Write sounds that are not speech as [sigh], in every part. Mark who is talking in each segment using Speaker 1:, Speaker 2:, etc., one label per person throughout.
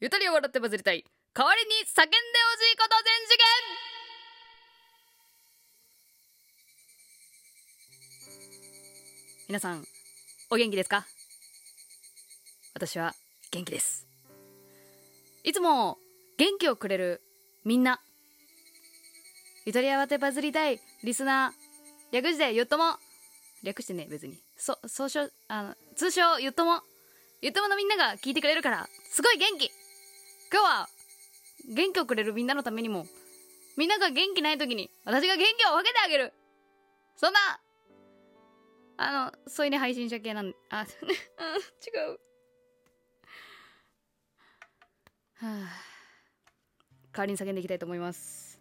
Speaker 1: ゆとりを笑ってバズりたい。代わりに叫んでほしいこと全次元。皆さんお元気ですか？私は元気です。いつも元気をくれるみんな。ゆとりあわてバズりたいリスナー略してゆっとも。略してね別に。そ総称あの通称ゆっとも。ゆっとものみんなが聞いてくれるからすごい元気。今日は元気をくれるみんなのためにもみんなが元気ない時に私が元気を分けてあげる。そんなあの添い寝配信者系なん [laughs] あ、違う。はあ代わりに叫んでいきたいと思います。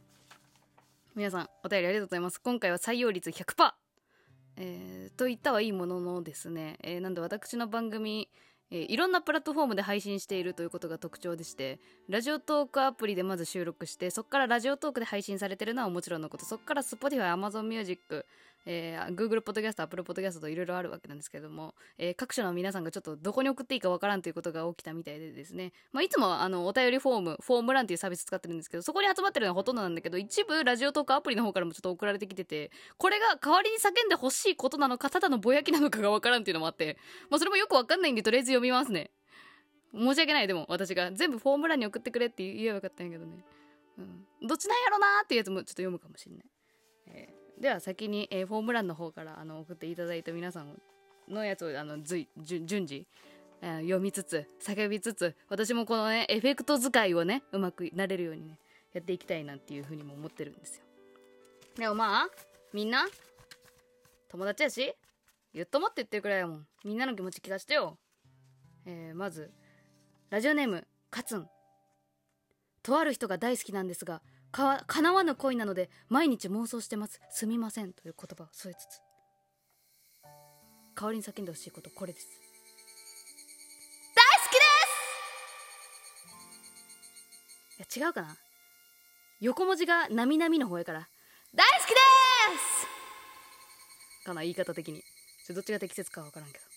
Speaker 1: 皆さんお便りありがとうございます。今回は採用率100%えー、と言ったはいいもののですね、えー、なんで私の番組え、いろんなプラットフォームで配信しているということが特徴でしてラジオトークアプリでまず収録してそこからラジオトークで配信されてるのはもちろんのこと。そこから Spotify、Amazon Music、えー、Google Podcast、Apple Podcast といろいろあるわけなんですけども、えー、各所の皆さんがちょっとどこに送っていいかわからんということが起きたみたいでですね、まあ、いつもあのお便りフォームフォーム欄っていうサービス使ってるんですけどそこに集まってるのはほとんどなんだけど一部ラジオトークアプリの方からもちょっと送られてきててこれが代わりに叫んでほしいことなのかただのぼやきなのかがわからんっていうのもあって、まあ、それもよくわかんないんでとりあえず読みますね。申し訳ない。でも私が全部フォーム欄に送ってくれって言えばよかったんやけどね、うん、どっちなんやろなっていうやつもちょっと読むかもしれない、えー、では先に、えー、フォーム欄の方からあの送っていただいた皆さんのやつをあの随順次え読みつつ叫びつつ私もこのねエフェクト使いをねうまくなれるようにねやっていきたいなっていうふうにも思ってるんですよ。でもまあみんな友達やし言っともって言ってるくらいやもん。みんなの気持ち聞かしてよ。えー、まずラジオネームカツン。とある人が大好きなんですがか叶わぬ恋なので毎日妄想してます。すみません。という言葉を添えつつ。代わりに叫んでほしいことこれです。大好きです！いや違うかな。横文字がなみなみの方やから。大好きです！かな言い方的に。どっちが適切か分からんけど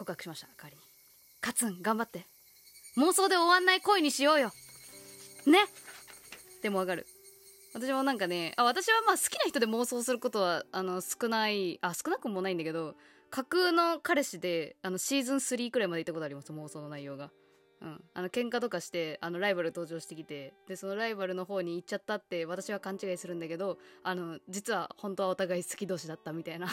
Speaker 1: 告白しました代わりに。カツン頑張って。妄想で終わんない恋にしようよ。ね。でもわかる。私もなんかねあ私はまあ好きな人で妄想することはあの少ないあ少なくもないんだけど架空の彼氏であのシーズン3くらいまで行ったことあります妄想の内容が。うん、あの喧嘩とかしてあのライバル登場してきてでそのライバルの方に行っちゃったって私は勘違いするんだけどあの実は本当はお互い好き同士だったみたいな。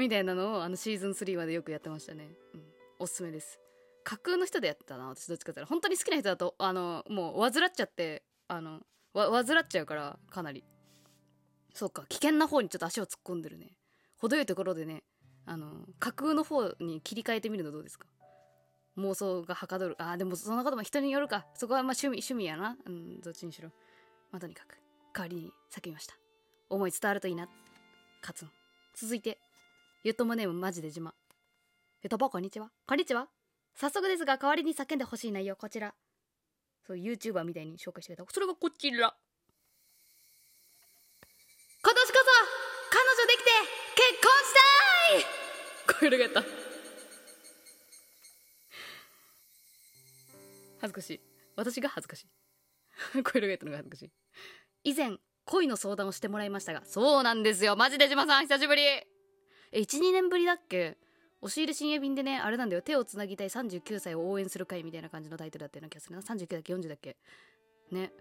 Speaker 1: みたいなのをあのシーズン3までよくやってましたね、うん、おすすめです。架空の人でやってたな私どっちかって言ったら。本当に好きな人だとあのもう患っちゃってあのわ患っちゃうからかなり。そうか危険な方にちょっと足を突っ込んでるね。程よいところでねあの架空の方に切り替えてみるのどうですか？妄想がはかどる。あでもそんなことも人によるか。そこはまあ趣味趣味やな。うんどっちにしろ。まあとにかく代わりに叫びました。思い伝わるといいな。カツン。続いてゆっともネームマジで自慢。ゆとぽこんにちは。こんにちは。早速ですが、代わりに叫んでほしい内容、こちら。そう、YouTuber みたいに紹介してくれた。それがこちら。今年こそ、彼女できて、結婚したいこれがやった。恥ずかしい。私が恥ずかしい。これがやったのが恥ずかしい。以前、恋の相談をしてもらいましたが、そうなんですよ。マジで島さん、久しぶり。え12年ぶりだっけ？押し入れ深夜便でねあれなんだよ。手をつなぎたい39歳を応援する会みたいな感じのタイトルだったような気がするな。39だっけ？40だっけ？ね。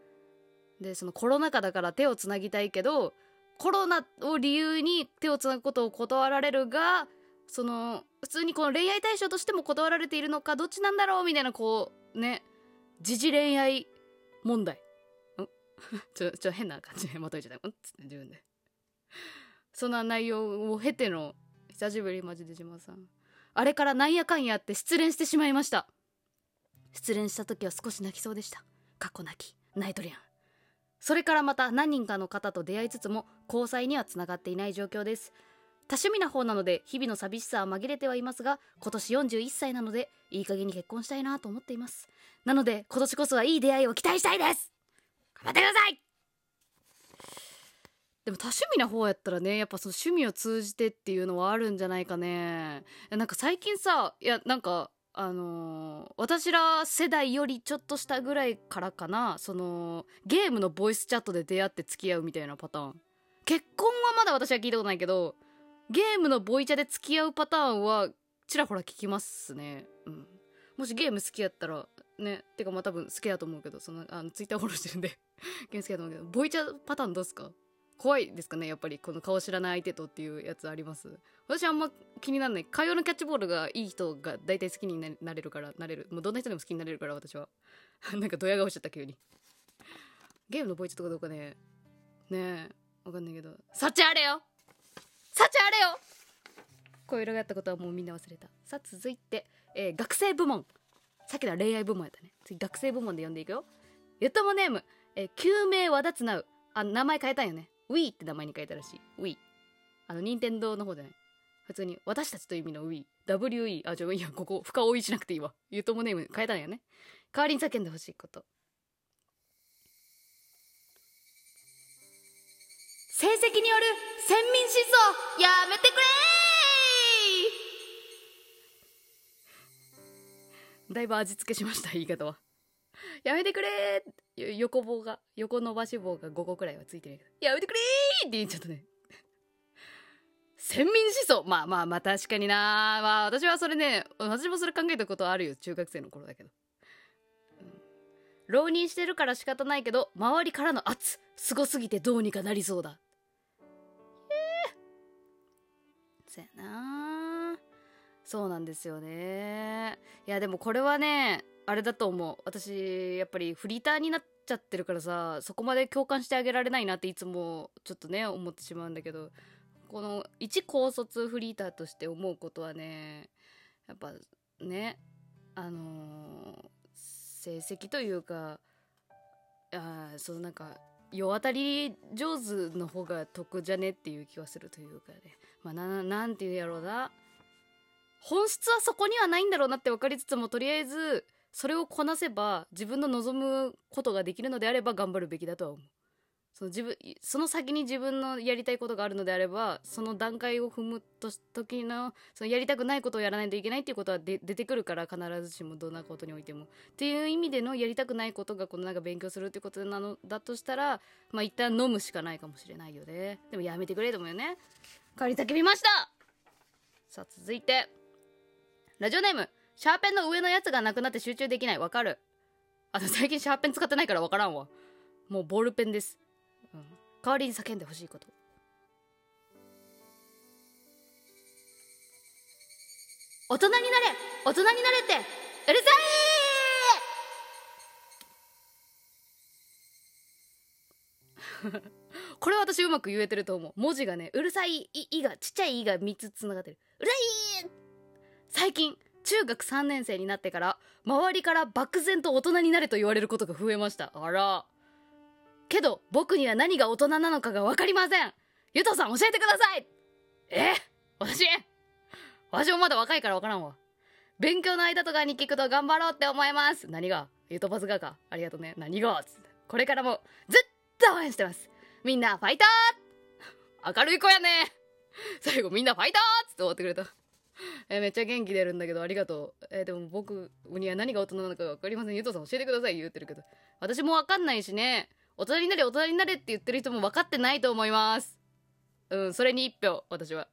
Speaker 1: でそのコロナ禍だから手をつなぎたいけどコロナを理由に手をつなぐことを断られるがその普通にこの恋愛対象としても断られているのかどっちなんだろうみたいなこうね。時事恋愛問題。ん？[laughs] ちょちょ変な感じでまとえちゃった。ん？つって自分で。そんな内容を経ての久しぶりマジで島さん。あれからなんやかんやって失恋してしまいました。失恋した時は少し泣きそうでした。過去泣きナイトリアンそれからまた何人かの方と出会いつつも交際にはつながっていない状況です。多趣味な方なので日々の寂しさは紛れてはいますが今年41歳なのでいい加減に結婚したいなと思っています。なので今年こそはいい出会いを期待したいです。頑張ってくださいでも多趣味な方やったらねやっぱその趣味を通じてっていうのはあるんじゃないかね。なんか最近さいやなんかあのー私ら世代よりちょっとしたぐらいからかなそのゲームのボイスチャットで出会って付き合うみたいなパターン。結婚はまだ私は聞いたことないけどゲームのボイチャで付き合うパターンはちらほら聞きますね。うん。もしゲーム好きやったらねてかまあ多分好きだと思うけどそのあのツイッターフォローしてるんで [laughs] ゲーム好きだと思うけどボイチャパターンどうすか？怖いですかねやっぱりこの顔知らない相手とっていうやつあります？私あんま気にならない。会話のキャッチボールがいい人が大体好きになれるからなれる。もうどんな人でも好きになれるから私は。[laughs] なんかドヤ顔しちゃった急に。ゲームのボイチとかどうかね。ねえわかんないけど。幸あれよ！幸あれよ！こういう色がやったことはもうみんな忘れた。さあ続いて、えー学生部門。さっきのは恋愛部門やったね。次学生部門で読んでいくよ。ゆともネーム、えー、救命和田つなう。あ名前変えたんよね。Wii って名前に変えたらしい。Wii あの任天堂の方じゃない。普通に私たちという意味の Wii WE あじゃあいやここ深追いしなくていいわ。ゆともネーム変えたんよね。代わりに叫んでほしいこと。成績による先民思想やめてくれ [laughs] だいぶ味付けしました言い方は。やめてくれー！横棒が横伸ばし棒が5個くらいはついてる。けどやめてくれって言っちゃったね。先民思想。まあまあまあ確かにな。まあ私はそれね私もそれ考えたことあるよ。中学生の頃だけど、うん。浪人してるから仕方ないけど周りからの圧。すごすぎてどうにかなりそうだ。えー、そやなそうなんですよね。いやでもこれはねあれだと思う。私やっぱりフリーターになっちゃってるからさそこまで共感してあげられないなっていつもちょっとね思ってしまうんだけどこの一高卒フリーターとして思うことはねやっぱねあのー成績というかあそのなんか世当たり上手の方が得じゃねっていう気はするというかね。まあななんて言うやろうな。本質はそこにはないんだろうなって分かりつつもとりあえずそれをこなせば自分の望むことができるのであれば頑張るべきだとは思う。その自分その先に自分のやりたいことがあるのであればその段階を踏むと時のそのやりたくないことをやらないといけないっていうことはで出てくるから必ずしもどんなことにおいても。っていう意味でのやりたくないことがこのなんか勉強するってことなのだとしたらまあ一旦飲むしかないかもしれないよね。でもやめてくれと思うよね。借り叫びました。さあ続いて。ラジオネーム。シャーペンの上のやつがなくなって集中できない。わかる。あと最近シャーペン使ってないからわからんわ。もうボールペンです、うん、代わりに叫んでほしいこと。大人になれ。大人になれって。うるさいこれ私うまく言えてると思う。文字がねうるさい「い」いがちっちゃい「い」が3つつながってる。うるさい最近中学3年生になってから周りから漠然と大人になれと言われることが増えました。あら。けど僕には何が大人なのかが分かりません。ゆとさん教えてください。え？私？私もまだ若いから分からんわ。勉強の間とかに聞くと頑張ろうって思います。何が？ゆとばずがか？ありがとうね。何が？つって。これからもずっと応援してます。みんなファイター！明るい子やね。最後みんなファイター！っつって終わってくれた。えめっちゃ元気出るんだけどありがとう、えでも僕には何が大人なのか分かりません。ゆとさん教えてください。言ってるけど。私も分かんないしね。大人になれ大人になれって言ってる人も分かってないと思います。うんそれに一票私は。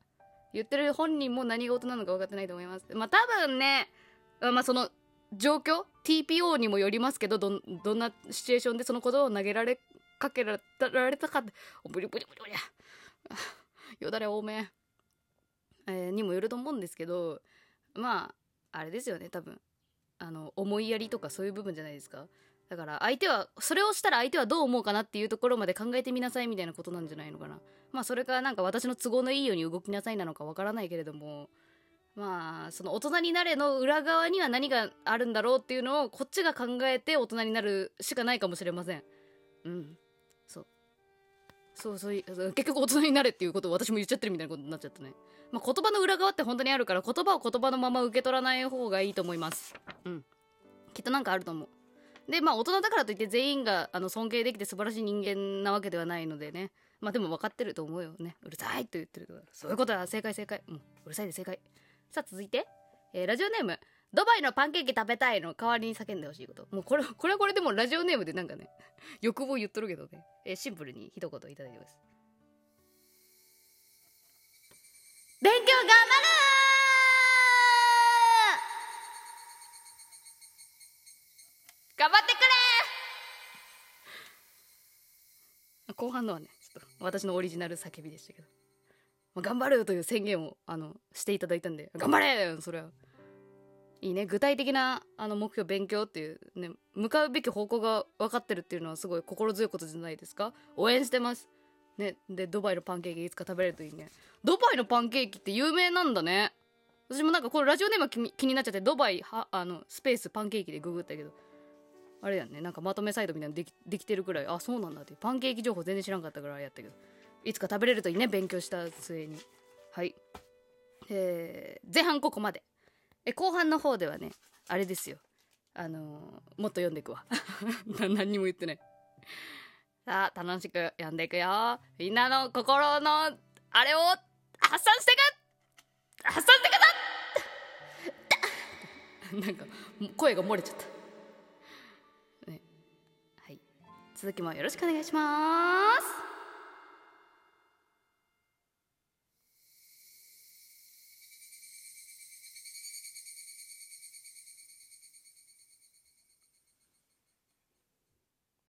Speaker 1: 言ってる本人も何が大人なのか分かってないと思います。まあ多分ねまあその状況？TPO にもよりますけどどんどんなシチュエーションでそのことを投げられかけられたかって。ブリブリブリブリよだれ多め。えーにもよると思うんですけどまああれですよね多分。あの思いやりとかそういう部分じゃないですか。だから相手はそれをしたら相手はどう思うかなっていうところまで考えてみなさいみたいなことなんじゃないのかな。まあそれかなんか私の都合のいいように動きなさいなのかわからないけれどもまあその大人になれの裏側には何があるんだろうっていうのをこっちが考えて大人になるしかないかもしれません。うん。そう。そうそう結局大人になれっていうことを私も言っちゃってるみたいなことになっちゃったね。まあ、言葉の裏側って本当にあるから言葉を言葉のまま受け取らない方がいいと思います。うん。きっとなんかあると思う。でまあ大人だからといって全員があの尊敬できて素晴らしい人間なわけではないのでね。まあでも分かってると思うよね。うるさいと言ってるとそういうことだ正解正解。うん。うるさいで正解。さあ続いて、えーラジオネーム。ドバイのパンケーキ食べたいの。代わりに叫んでほしいこと。もうこれこれはこれでもラジオネームでなんかね欲望言っとるけどね、えーシンプルに一言いただいてます勉強頑張る頑張ってくれ後半のはねちょっと私のオリジナル叫びでしたけど、まあ、頑張るという宣言をあのしていただいたんで頑張れそれは。いいね具体的なあの目標勉強っていうね向かうべき方向が分かってるっていうのはすごい心強いことじゃないですか？応援してます。ねでドバイのパンケーキいつか食べれるといいね。ドバイのパンケーキって有名なんだね。私もなんかこのラジオネーム気になっちゃってドバイはあのスペースパンケーキでググったけどあれやんね。なんかまとめサイトみたいなのできできてるくらいあそうなんだって。パンケーキ情報全然知らんかったからあれやったけど。いつか食べれるといいね勉強した末に。はい。えー前半ここまで。え後半の方ではねあれですよ。あのーもっと読んでいくわ。[laughs] 何にも言ってない。さあ楽しく読んでいくよ。みんなの心のあれを発散してく発散してくだ [laughs] なんか声が漏れちゃった。ね。はい。続きもよろしくお願いします。